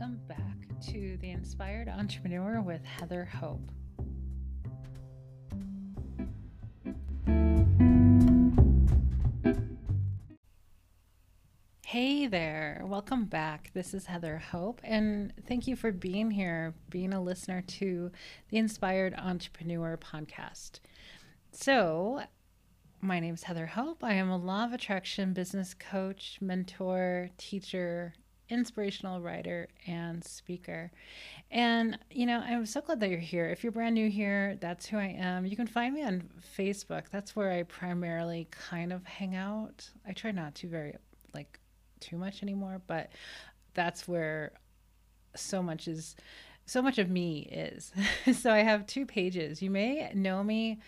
welcome back to The Inspired Entrepreneur with Heather Hope. Hey there, welcome back. This is Heather Hope, and thank you for being here, being a listener to the Inspired Entrepreneur podcast. So, my name is Heather Hope. I am a law of attraction business coach, mentor, teacher, inspirational writer and speaker. And, you know, I'm so glad that you're here. If you're brand new here, that's who I am. You can find me on Facebook. That's where I primarily kind of hang out. I try not to very, like, too much anymore, but that's where so much is so much of me is. so I have two pages. You may know me.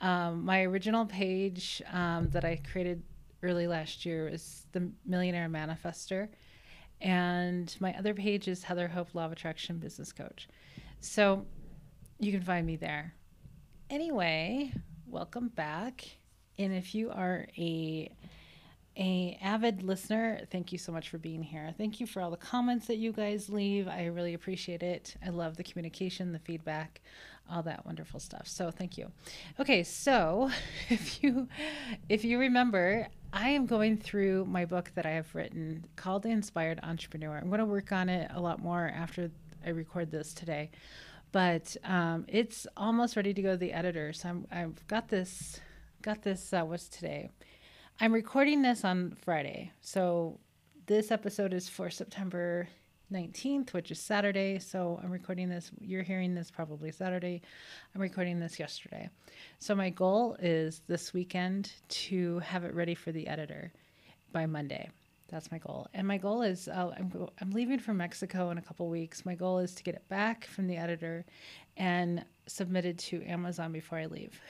Um, my original page um, that I created early last year was the Millionaire Manifester. And my other page is Heather Hope Law of Attraction Business Coach. So you can find me there. Anyway, welcome back. And if you are a a avid listener, thank you so much for being here. Thank you for all the comments that you guys leave. I really appreciate it. I love the communication, the feedback, all that wonderful stuff. So thank you. Okay, so if you if you remember, I am going through my book that I have written called The Inspired Entrepreneur. I'm going to work on it a lot more after I record this today, but um, it's almost ready to go to the editor. So i have got this, got this. Uh, what's today? I'm recording this on Friday, so this episode is for September 19th, which is Saturday. So I'm recording this. You're hearing this probably Saturday. I'm recording this yesterday. So my goal is this weekend to have it ready for the editor by Monday. That's my goal. And my goal is uh, I'm, I'm leaving for Mexico in a couple weeks. My goal is to get it back from the editor and submitted to Amazon before I leave.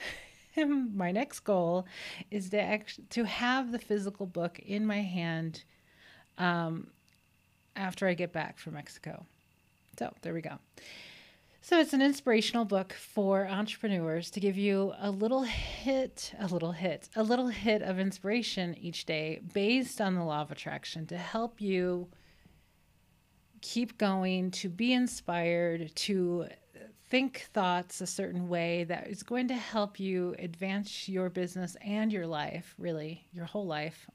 my next goal is to actually to have the physical book in my hand um, after I get back from Mexico. So there we go. So it's an inspirational book for entrepreneurs to give you a little hit, a little hit, a little hit of inspiration each day based on the law of attraction to help you keep going, to be inspired, to think thoughts a certain way that is going to help you advance your business and your life, really, your whole life.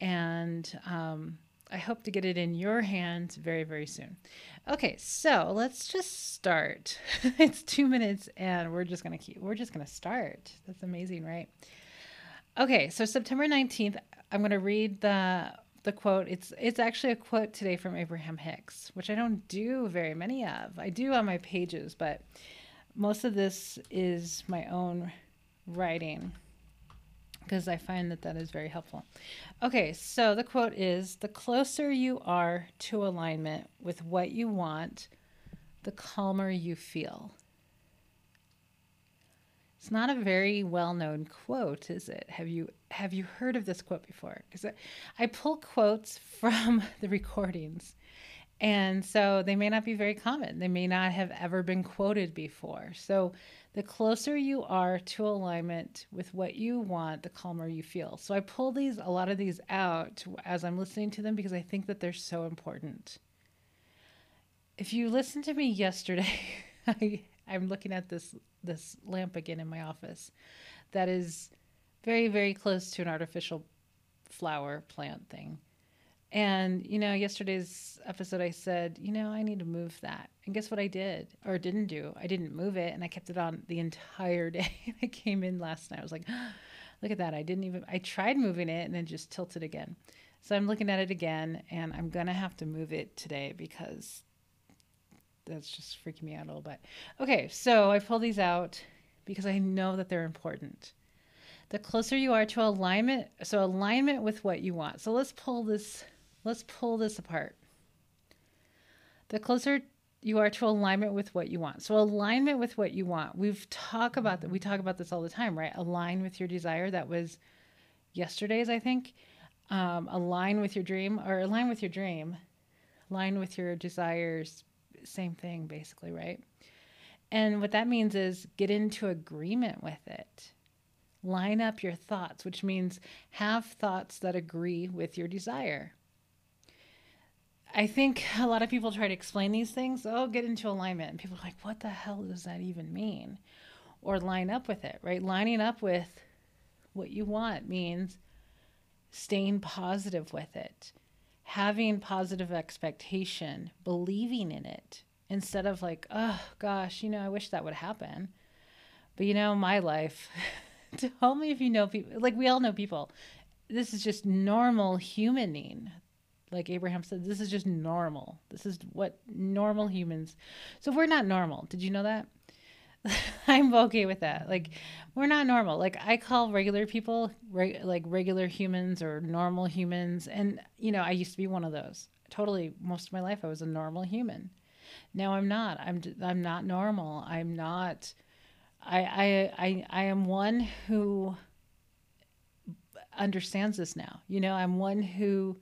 And, um, I hope to get it in your hands very, very soon. Okay, so let's just start. it's two minutes and we're just gonna keep we're just gonna start. That's amazing, right? Okay, so September 19th, I'm gonna read the the quote. It's it's actually a quote today from Abraham Hicks, which I don't do very many of. I do on my pages, but most of this is my own writing because I find that that is very helpful. Okay, so the quote is The closer you are to alignment with what you want, the calmer you feel. It's not a very well-known quote, is it? Have you have you heard of this quote before? Because I, I pull quotes from the recordings, and so they may not be very common. They may not have ever been quoted before. So the closer you are to alignment with what you want, the calmer you feel. So I pull these, a lot of these out as I'm listening to them because I think that they're so important. If you listened to me yesterday, I, I'm looking at this this lamp again in my office that is very, very close to an artificial flower plant thing. And, you know, yesterday's episode, I said, you know, I need to move that. And guess what I did or didn't do? I didn't move it and I kept it on the entire day. I came in last night. I was like, look at that. I didn't even, I tried moving it and then just tilted again. So I'm looking at it again and I'm going to have to move it today because that's just freaking me out a little bit. Okay, so I pull these out because I know that they're important. The closer you are to alignment, so alignment with what you want. So let's pull this Let's pull this apart. The closer you are to alignment with what you want. So alignment with what you want. We've talked about that. We talk about this all the time, right? Align with your desire. That was yesterday's, I think. Um, align with your dream or align with your dream. Align with your desires. Same thing, basically, right? And what that means is get into agreement with it. Line up your thoughts, which means have thoughts that agree with your desire I think a lot of people try to explain these things. Oh, get into alignment. And people are like, what the hell does that even mean? Or line up with it, right? Lining up with what you want means staying positive with it, having positive expectation, believing in it, instead of like, oh gosh, you know, I wish that would happen. But you know, my life, tell me if you know people, like we all know people. This is just normal humaning like Abraham said, this is just normal. This is what normal humans. So we're not normal. Did you know that? I'm okay with that. Like we're not normal. Like I call regular people re- like regular humans or normal humans and you know, I used to be one of those. Totally most of my life I was a normal human. Now I'm not. I'm I'm not normal. I'm not I I I I am one who understands this now. You know, I'm one who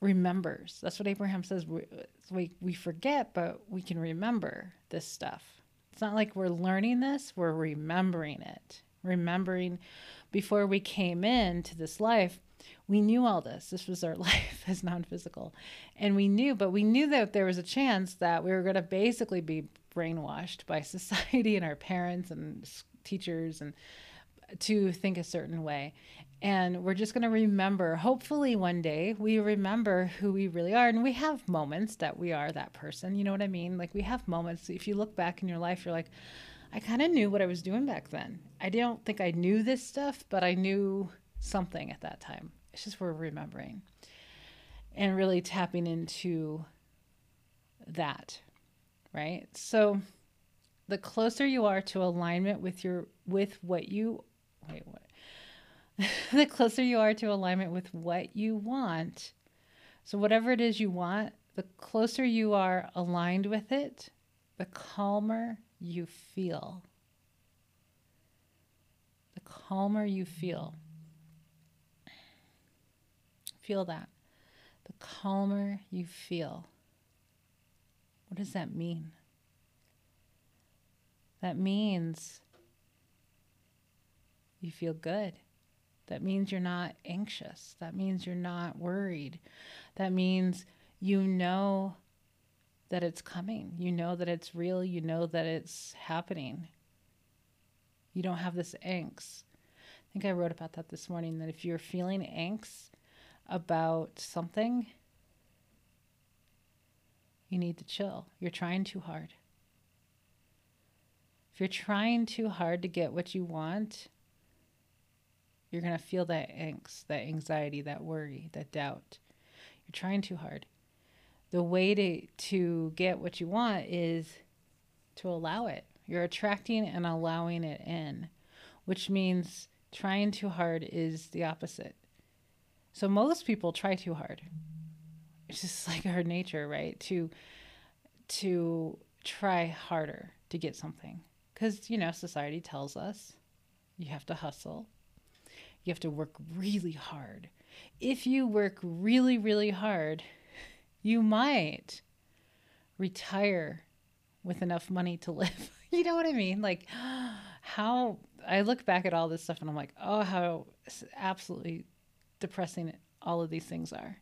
remembers. That's what Abraham says. We, we, forget, but we can remember this stuff. It's not like we're learning this, we're remembering it. Remembering before we came into this life, we knew all this. This was our life as non physical. And we knew, but we knew that there was a chance that we were going to basically be brainwashed by society and our parents and teachers and to think a certain way. And we're just going to remember, hopefully, one day we remember who we really are. And we have moments that we are that person. You know what I mean? Like, we have moments. If you look back in your life, you're like, I kind of knew what I was doing back then. I don't think I knew this stuff, but I knew something at that time. It's just we're remembering and really tapping into that, right? So, the closer you are to alignment with your with what you wait what the closer you are to alignment with what you want. So, whatever it is you want, the closer you are aligned with it, the calmer you feel. The calmer you feel. Feel that. The calmer you feel. What does that mean? That means you feel good. That means you're not anxious. That means you're not worried. That means you know that it's coming. You know that it's real. You know that it's happening. You don't have this angst. I think I wrote about that this morning that if you're feeling angst about something, you need to chill. You're trying too hard. If you're trying too hard to get what you want, you're going to feel that angst, that anxiety, that worry, that doubt. You're trying too hard. The way to, to get what you want is to allow it. You're attracting and allowing it in, which means trying too hard is the opposite. So most people try too hard. It's just like our nature, right? To to try harder to get something. Cuz you know, society tells us you have to hustle, you have to work really hard. If you work really, really hard, you might retire with enough money to live. you know what I mean? Like, how I look back at all this stuff and I'm like, oh, how absolutely depressing all of these things are.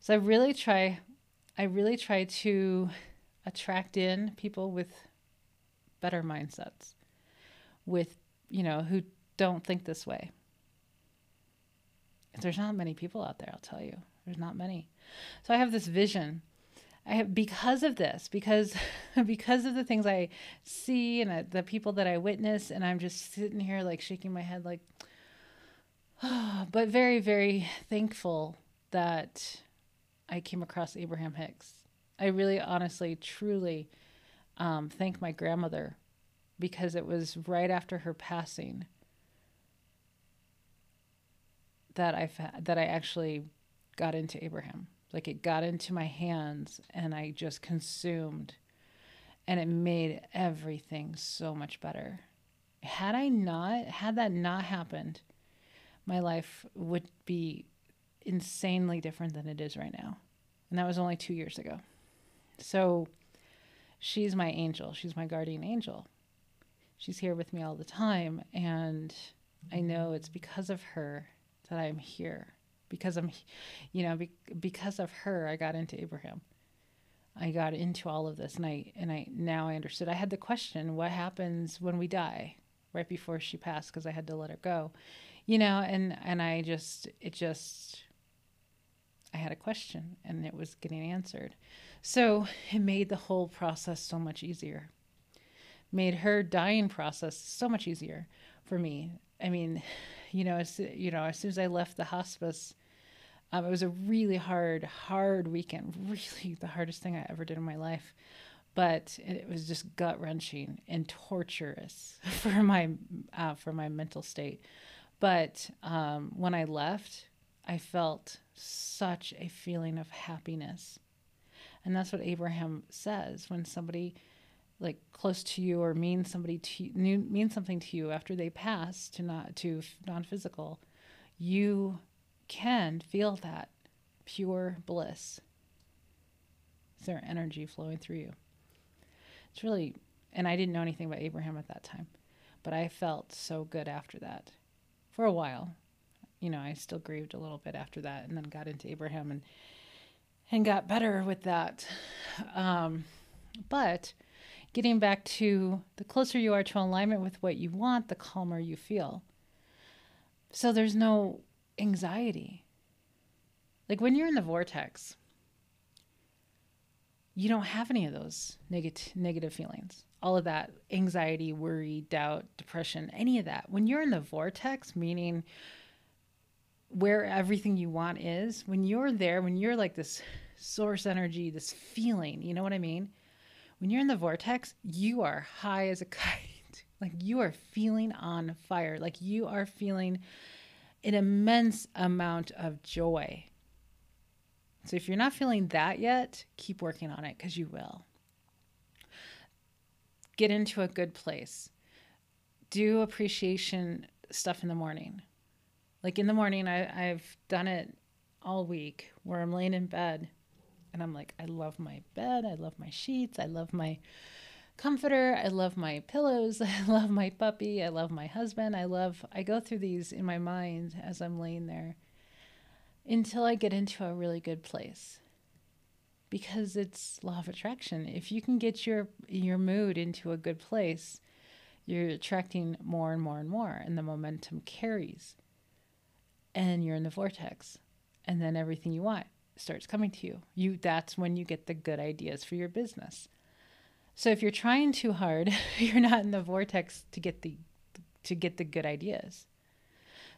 So I really try, I really try to attract in people with better mindsets, with, you know, who don't think this way. There's not many people out there, I'll tell you. There's not many. So I have this vision. I have because of this, because because of the things I see and the people that I witness, and I'm just sitting here like shaking my head, like, oh, but very very thankful that I came across Abraham Hicks. I really, honestly, truly um, thank my grandmother because it was right after her passing that I that I actually got into Abraham. Like it got into my hands and I just consumed and it made everything so much better. Had I not had that not happened, my life would be insanely different than it is right now. And that was only 2 years ago. So she's my angel. She's my guardian angel. She's here with me all the time and I know it's because of her that I'm here. because I'm, you know, be, because of her, I got into Abraham. I got into all of this, and I and I now I understood. I had the question, what happens when we die? Right before she passed, because I had to let her go, you know, and and I just it just I had a question, and it was getting answered, so it made the whole process so much easier. Made her dying process so much easier for me. I mean, you know, as you know, as soon as I left the hospice um, it was a really hard, hard weekend, really the hardest thing I ever did in my life. But it was just gut wrenching and torturous for my uh, for my mental state. But um, when I left, I felt such a feeling of happiness, and that's what Abraham says when somebody like close to you or mean somebody to mean something to you after they pass to not to non-physical you can feel that pure bliss. Is there energy flowing through you? It's really, and I didn't know anything about Abraham at that time, but I felt so good after that for a while. You know, I still grieved a little bit after that and then got into Abraham and and got better with that. Um, but getting back to the closer you are to alignment with what you want, the calmer you feel. So there's no anxiety. Like when you're in the vortex, you don't have any of those negative negative feelings. All of that anxiety, worry, doubt, depression, any of that. When you're in the vortex, meaning where everything you want is, when you're there, when you're like this source energy, this feeling, you know what I mean? When you're in the vortex, you are high as a kite. Like you are feeling on fire. Like you are feeling an immense amount of joy. So if you're not feeling that yet, keep working on it because you will. Get into a good place. Do appreciation stuff in the morning. Like in the morning, I, I've done it all week where I'm laying in bed and I'm like, I love my bed. I love my sheets. I love my comforter. I love my pillows. I love my puppy. I love my husband. I love, I go through these in my mind as I'm laying there until I get into a really good place. Because it's law of attraction. If you can get your your mood into a good place, you're attracting more and more and more and the momentum carries. And you're in the vortex. And then everything you want starts coming to you. You that's when you get the good ideas for your business so if you're trying too hard, you're not in the vortex to get the to get the good ideas.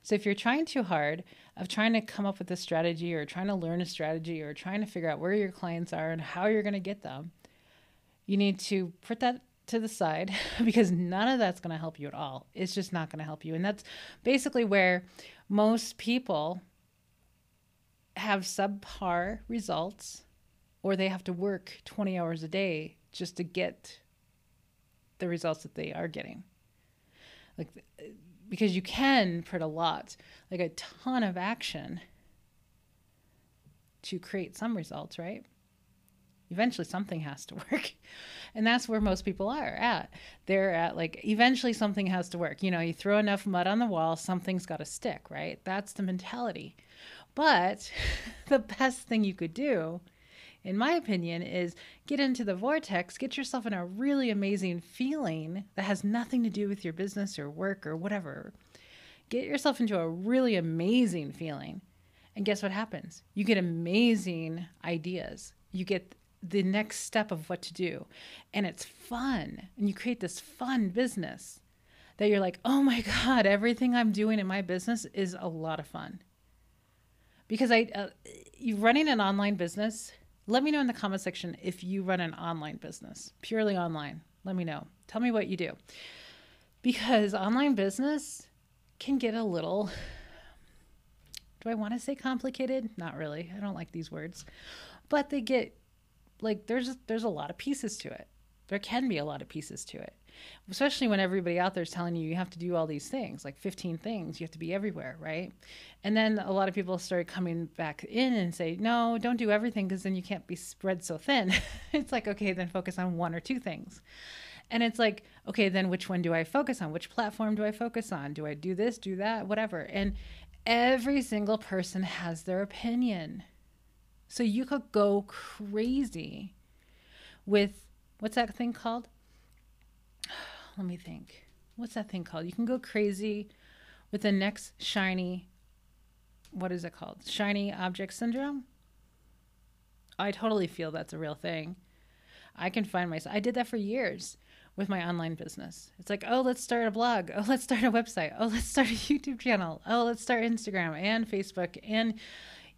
So if you're trying too hard of trying to come up with a strategy or trying to learn a strategy or trying to figure out where your clients are and how you're going to get them, you need to put that to the side because none of that's going to help you at all. It's just not going to help you. And that's basically where most people have subpar results or they have to work 20 hours a day just to get the results that they are getting. Like, because you can put a lot, like a ton of action to create some results, right? Eventually, something has to work. And that's where most people are at. They're at like, eventually, something has to work. You know, you throw enough mud on the wall, something's got to stick, right? That's the mentality. But the best thing you could do in my opinion, is get into the vortex, get yourself in a really amazing feeling that has nothing to do with your business or work or whatever. Get yourself into a really amazing feeling. And guess what happens? You get amazing ideas. You get the next step of what to do. And it's fun. And you create this fun business that you're like, oh my God, everything I'm doing in my business is a lot of fun. Because I, uh, running an online business let me know in the comment section if you run an online business, purely online. Let me know. Tell me what you do. Because online business can get a little do I want to say complicated? Not really. I don't like these words. But they get like there's there's a lot of pieces to it. There can be a lot of pieces to it especially when everybody out there is telling you you have to do all these things, like 15 things, you have to be everywhere, right? And then a lot of people start coming back in and say, no, don't do everything because then you can't be spread so thin. it's like, okay, then focus on one or two things. And it's like, okay, then which one do I focus on? Which platform do I focus on? Do I do this, do that, whatever? And every single person has their opinion. So you could go crazy with what's that thing called? Let me think. What's that thing called? You can go crazy with the next shiny what is it called? Shiny object syndrome? I totally feel that's a real thing. I can find myself. I did that for years with my online business. It's like, oh, let's start a blog. Oh, let's start a website. Oh, let's start a YouTube channel. Oh, let's start Instagram and Facebook and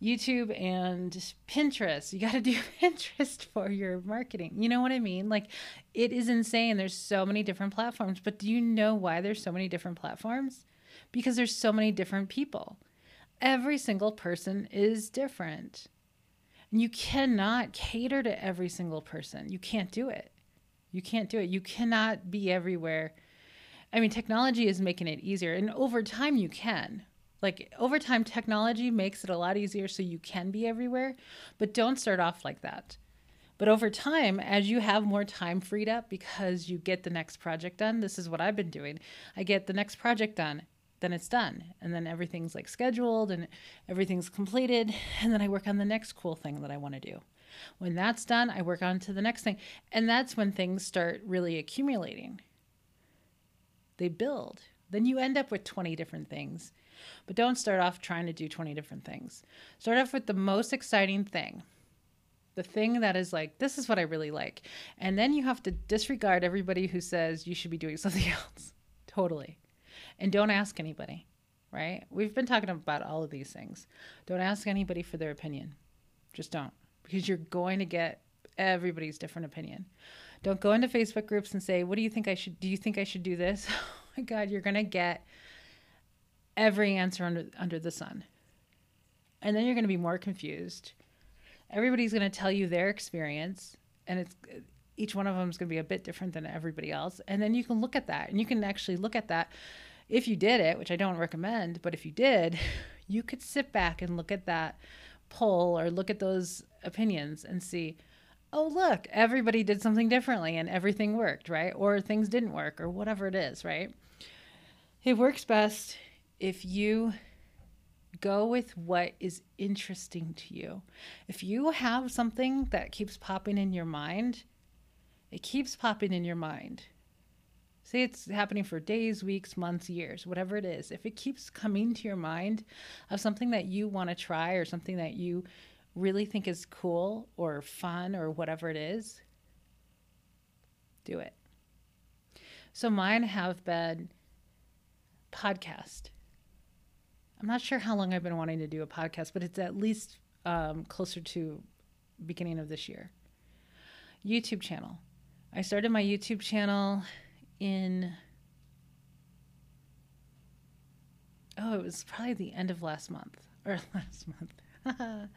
YouTube and Pinterest. You got to do Pinterest for your marketing. You know what I mean? Like, it is insane. There's so many different platforms. But do you know why there's so many different platforms? Because there's so many different people. Every single person is different. And you cannot cater to every single person. You can't do it. You can't do it. You cannot be everywhere. I mean, technology is making it easier. And over time, you can. Like, over time, technology makes it a lot easier so you can be everywhere. But don't start off like that. But over time, as you have more time freed up because you get the next project done, this is what I've been doing. I get the next project done then it's done. And then everything's like scheduled and everything's completed. And then I work on the next cool thing that I want to do. When that's done, I work on to the next thing. And that's when things start really accumulating. They build. Then you end up with 20 different things. But don't start off trying to do 20 different things. Start off with the most exciting thing. The thing that is like, this is what I really like. And then you have to disregard everybody who says you should be doing something else. Totally. And don't ask anybody, right? We've been talking about all of these things. Don't ask anybody for their opinion. Just don't, because you're going to get everybody's different opinion. Don't go into Facebook groups and say, "What do you think I should do you think I should do this?" oh my god, you're going to get every answer under under the sun. And then you're going to be more confused. Everybody's going to tell you their experience and it's each one of them is going to be a bit different than everybody else. And then you can look at that and you can actually look at that if you did it, which I don't recommend, but if you did, you could sit back and look at that poll or look at those opinions and see, oh, look, everybody did something differently and everything worked, right? Or things didn't work or whatever it is, right? It works best if you go with what is interesting to you. If you have something that keeps popping in your mind, it keeps popping in your mind. Say it's happening for days, weeks, months, years, whatever it is. If it keeps coming to your mind of something that you want to try or something that you really think is cool or fun or whatever it is, do it. So mine have been podcast. I'm not sure how long I've been wanting to do a podcast, but it's at least um, closer to beginning of this year. YouTube channel. I started my YouTube channel in oh, it was probably the end of last month or last month.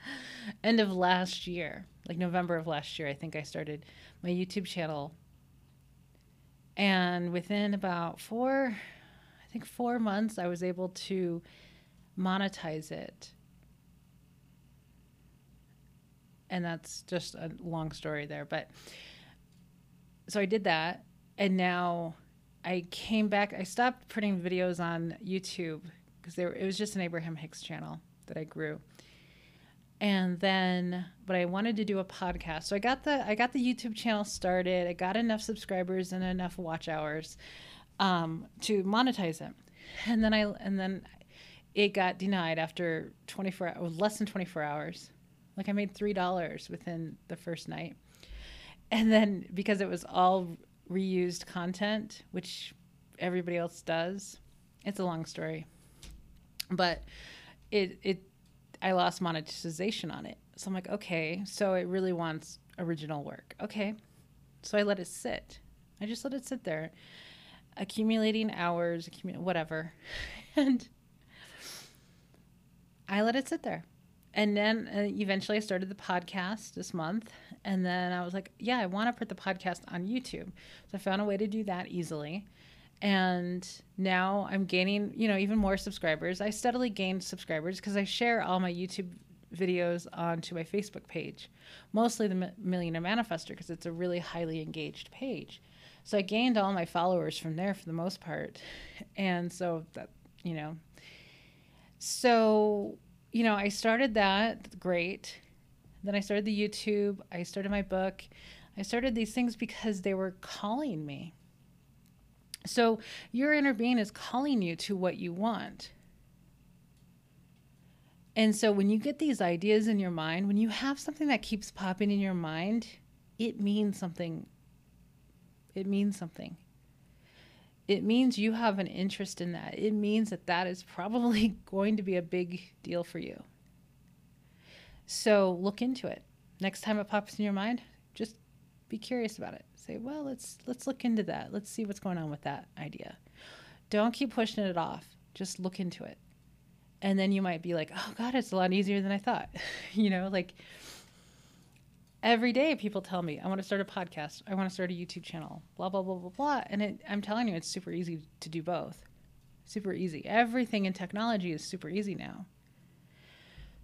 end of last year, like November of last year, I think I started my YouTube channel. And within about four, I think four months, I was able to monetize it. And that's just a long story there. But so I did that, and now I came back. I stopped putting videos on YouTube because it was just an Abraham Hicks channel that I grew. And then, but I wanted to do a podcast, so I got the I got the YouTube channel started. I got enough subscribers and enough watch hours um, to monetize it, and then I and then it got denied after 24 hours, less than 24 hours. Like I made three dollars within the first night and then because it was all reused content, which everybody else does, it's a long story. But it it I lost monetization on it. So I'm like, okay, so it really wants original work. Okay. So I let it sit. I just let it sit there, accumulating hours, whatever. and I let it sit there and then uh, eventually I started the podcast this month. And then I was like, yeah, I want to put the podcast on YouTube. So I found a way to do that easily. And now I'm gaining, you know, even more subscribers. I steadily gained subscribers because I share all my YouTube videos onto my Facebook page, mostly the Millionaire Manifester because it's a really highly engaged page. So I gained all my followers from there for the most part. And so that, you know, So, you know, I started that, great. Then I started the YouTube, I started my book. I started these things because they were calling me. So, your inner being is calling you to what you want. And so, when you get these ideas in your mind, when you have something that keeps popping in your mind, it means something. It means something it means you have an interest in that. It means that that is probably going to be a big deal for you. So look into it. Next time it pops in your mind, just be curious about it. Say, well, let's let's look into that. Let's see what's going on with that idea. Don't keep pushing it off. Just look into it. And then you might be like, "Oh god, it's a lot easier than I thought." you know, like every day people tell me i want to start a podcast. I want to start a youtube channel. Blah blah blah blah blah. And it, i'm telling you it's super easy to do both. Super easy. Everything in technology is super easy now.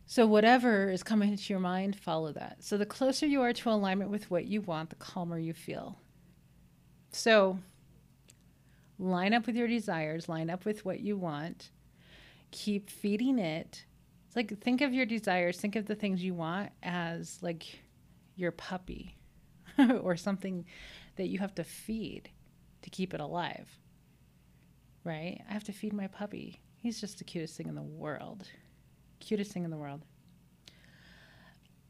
So whatever is coming into your mind follow that. So the closer you are to alignment with what you want the calmer you feel. So line up with your desires line up with what you want. Keep feeding it. It's like think of your desires think of the things you want as like your puppy or something that you have to feed to keep it alive. Right? I have to feed my puppy. He's just the cutest thing in the world. Cutest thing in the world.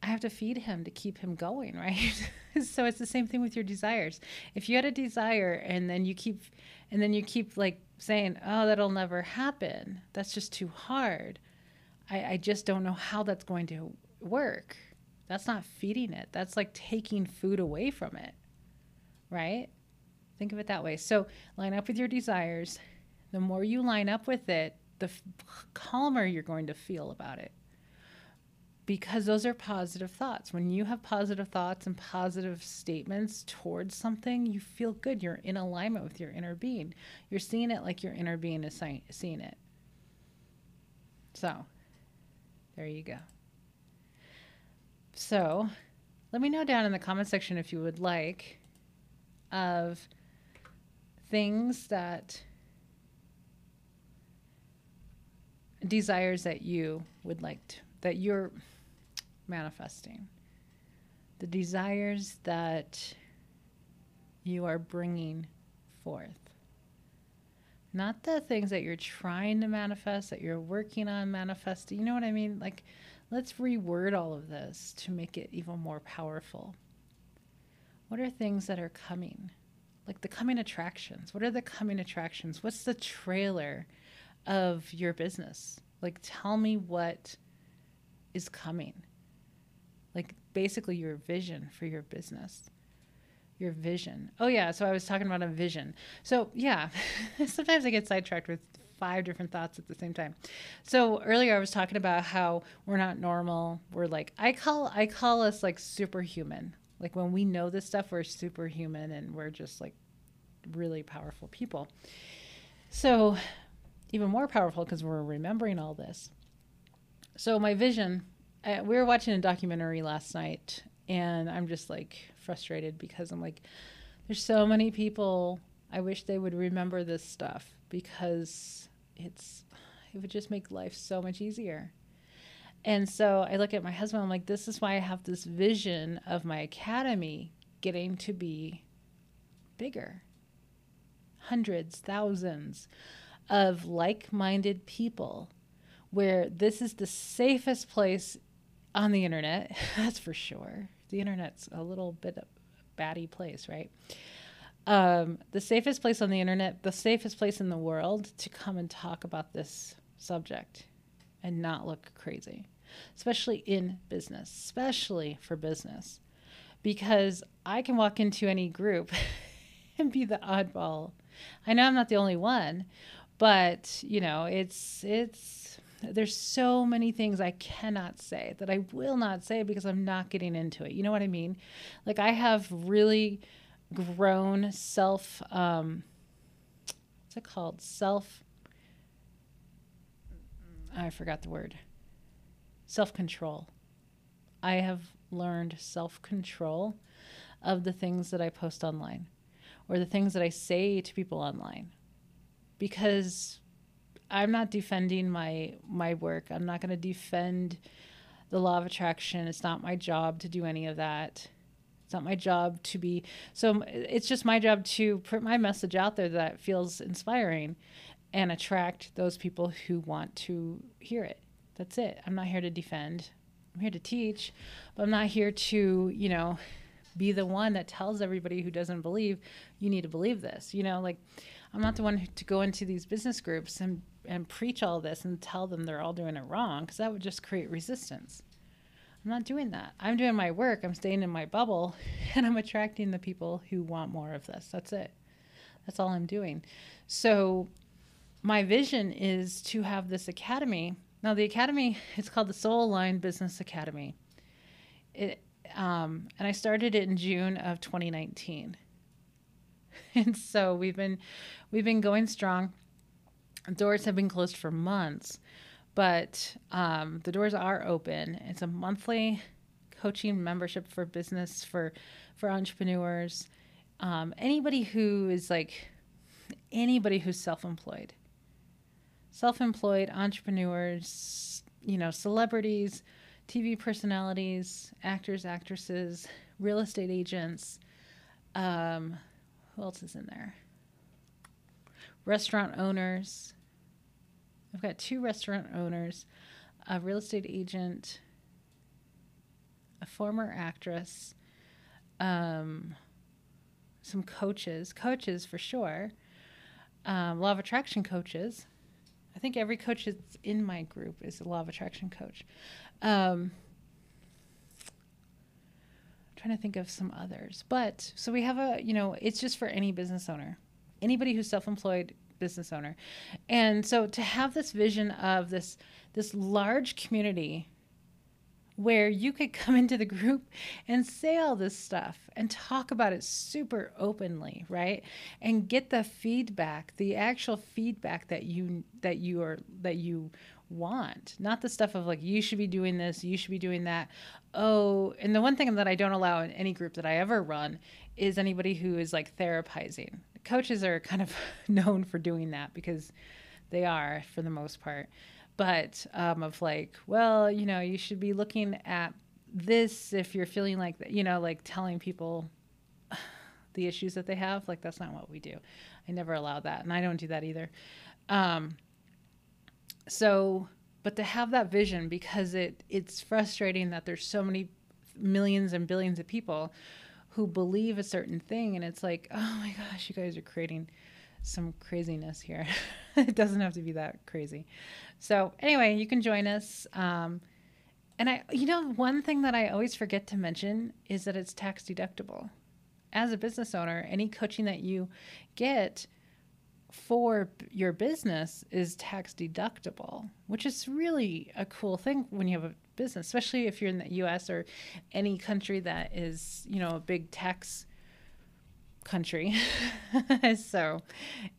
I have to feed him to keep him going, right? so it's the same thing with your desires. If you had a desire and then you keep and then you keep like saying, "Oh, that'll never happen. That's just too hard." I, I just don't know how that's going to work. That's not feeding it. That's like taking food away from it. Right? Think of it that way. So line up with your desires. The more you line up with it, the f- calmer you're going to feel about it. Because those are positive thoughts. When you have positive thoughts and positive statements towards something, you feel good. You're in alignment with your inner being. You're seeing it like your inner being is seeing it. So, there you go. So let me know down in the comment section if you would like of things that desires that you would like to, that you're manifesting. The desires that you are bringing forth. Not the things that you're trying to manifest that you're working on manifesting you know what i mean? Like Let's reword all of this to make it even more powerful. What are things that are coming? Like the coming attractions. What are the coming attractions? What's the trailer of your business? Like, tell me what is coming. Like, basically, your vision for your business your vision. Oh yeah, so I was talking about a vision. So yeah, sometimes I get sidetracked with five different thoughts at the same time. So earlier I was talking about how we're not normal. We're like I call I call us like superhuman. Like when we know this stuff, we're superhuman and we're just like really powerful people. So even more powerful because we're remembering all this. So my vision, uh, we were watching a documentary last night and I'm just like frustrated because I'm like there's so many people I wish they would remember this stuff because it's it would just make life so much easier. And so I look at my husband, I'm like, this is why I have this vision of my academy getting to be bigger. Hundreds, thousands of like minded people where this is the safest place on the internet. That's for sure. The internet's a little bit batty place, right? Um, the safest place on the internet, the safest place in the world to come and talk about this subject and not look crazy, especially in business, especially for business. Because I can walk into any group and be the oddball. I know I'm not the only one, but you know, it's it's there's so many things I cannot say that I will not say because I'm not getting into it. You know what I mean? Like I have really grown self um, what's it called self i forgot the word self control i have learned self control of the things that i post online or the things that i say to people online because I'm not defending my my work. I'm not going to defend the law of attraction. It's not my job to do any of that. It's not my job to be so it's just my job to put my message out there that feels inspiring and attract those people who want to hear it. That's it. I'm not here to defend. I'm here to teach, but I'm not here to, you know, be the one that tells everybody who doesn't believe you need to believe this. You know, like I'm not the one to go into these business groups and and preach all this and tell them they're all doing it wrong because that would just create resistance. I'm not doing that. I'm doing my work. I'm staying in my bubble and I'm attracting the people who want more of this. That's it. That's all I'm doing. So my vision is to have this academy. Now the academy it's called the Soul Aligned Business Academy. It um, and I started it in June of 2019. And so we've been we've been going strong. Doors have been closed for months, but um, the doors are open. It's a monthly coaching membership for business for for entrepreneurs. Um, anybody who is like anybody who's self-employed, self-employed entrepreneurs, you know, celebrities, TV personalities, actors, actresses, real estate agents. Um, who else is in there? Restaurant owners. I've got two restaurant owners, a real estate agent, a former actress, um, some coaches, coaches for sure, um, law of attraction coaches. I think every coach that's in my group is a law of attraction coach. Um, trying to think of some others. But so we have a, you know, it's just for any business owner, anybody who's self-employed business owner. And so to have this vision of this this large community where you could come into the group and say all this stuff and talk about it super openly right? And get the feedback the actual feedback that you that you are that you want. Not the stuff of like you should be doing this you should be doing that. Oh and the one thing that i don't allow in any group that i ever run is anybody who is like therapizing coaches are kind of known for doing that because they are for the most part. But um, of like well you know you should be looking at this if you're feeling like you know like telling people the issues that they have like that's not what we do. I never allow that and i don't do that either. Um, so but to have that vision because it it's frustrating that there's so many millions and billions of people who believe a certain thing and it's like oh my gosh you guys are creating some craziness here. It doesn't have to be that crazy. So anyway you can join us um, and i you know one thing that i always forget to mention is that it's tax deductible. As a business owner any coaching that you get for your business is tax deductible, which is really a cool thing when you have a business, especially if you're in the US or any country that is, you know, a big tax country. so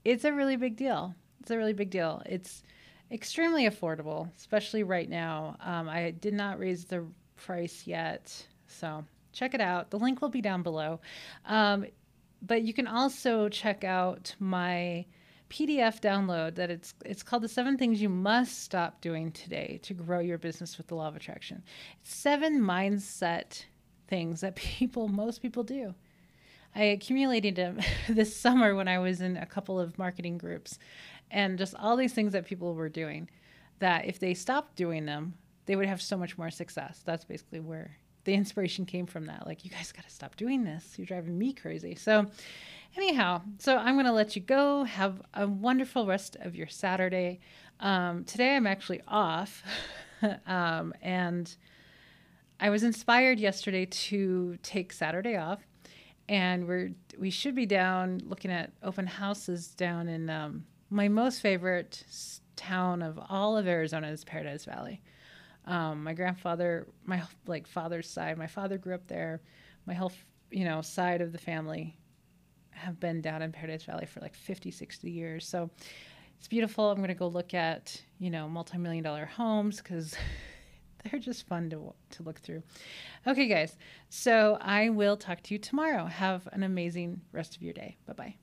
it's a really big deal. It's a really big deal. It's extremely affordable, especially right now. Um, I did not raise the price yet. So check it out. The link will be down below. Um, but you can also check out my PDF download that it's it's called the seven things you must stop doing today to grow your business with the law of attraction. It's seven mindset things that people most people do. I accumulated them this summer when I was in a couple of marketing groups and just all these things that people were doing that if they stopped doing them, they would have so much more success. That's basically where the inspiration came from that. Like, you guys got to stop doing this. You're driving me crazy. So, anyhow, so I'm going to let you go. Have a wonderful rest of your Saturday. Um, today I'm actually off. um, and I was inspired yesterday to take Saturday off. And we're we should be down looking at open houses down in um, my most favorite town of all of Arizona is Paradise Valley. Um, my grandfather, my like father's side, my father grew up there. My whole you know side of the family have been down in Paradise Valley for like 50, 60 years. So it's beautiful. I'm going to go look at, you know, multi-million dollar homes because they're just fun to, to look through. Okay, guys. So I will talk to you tomorrow. Have an amazing rest of your day. Bye-bye.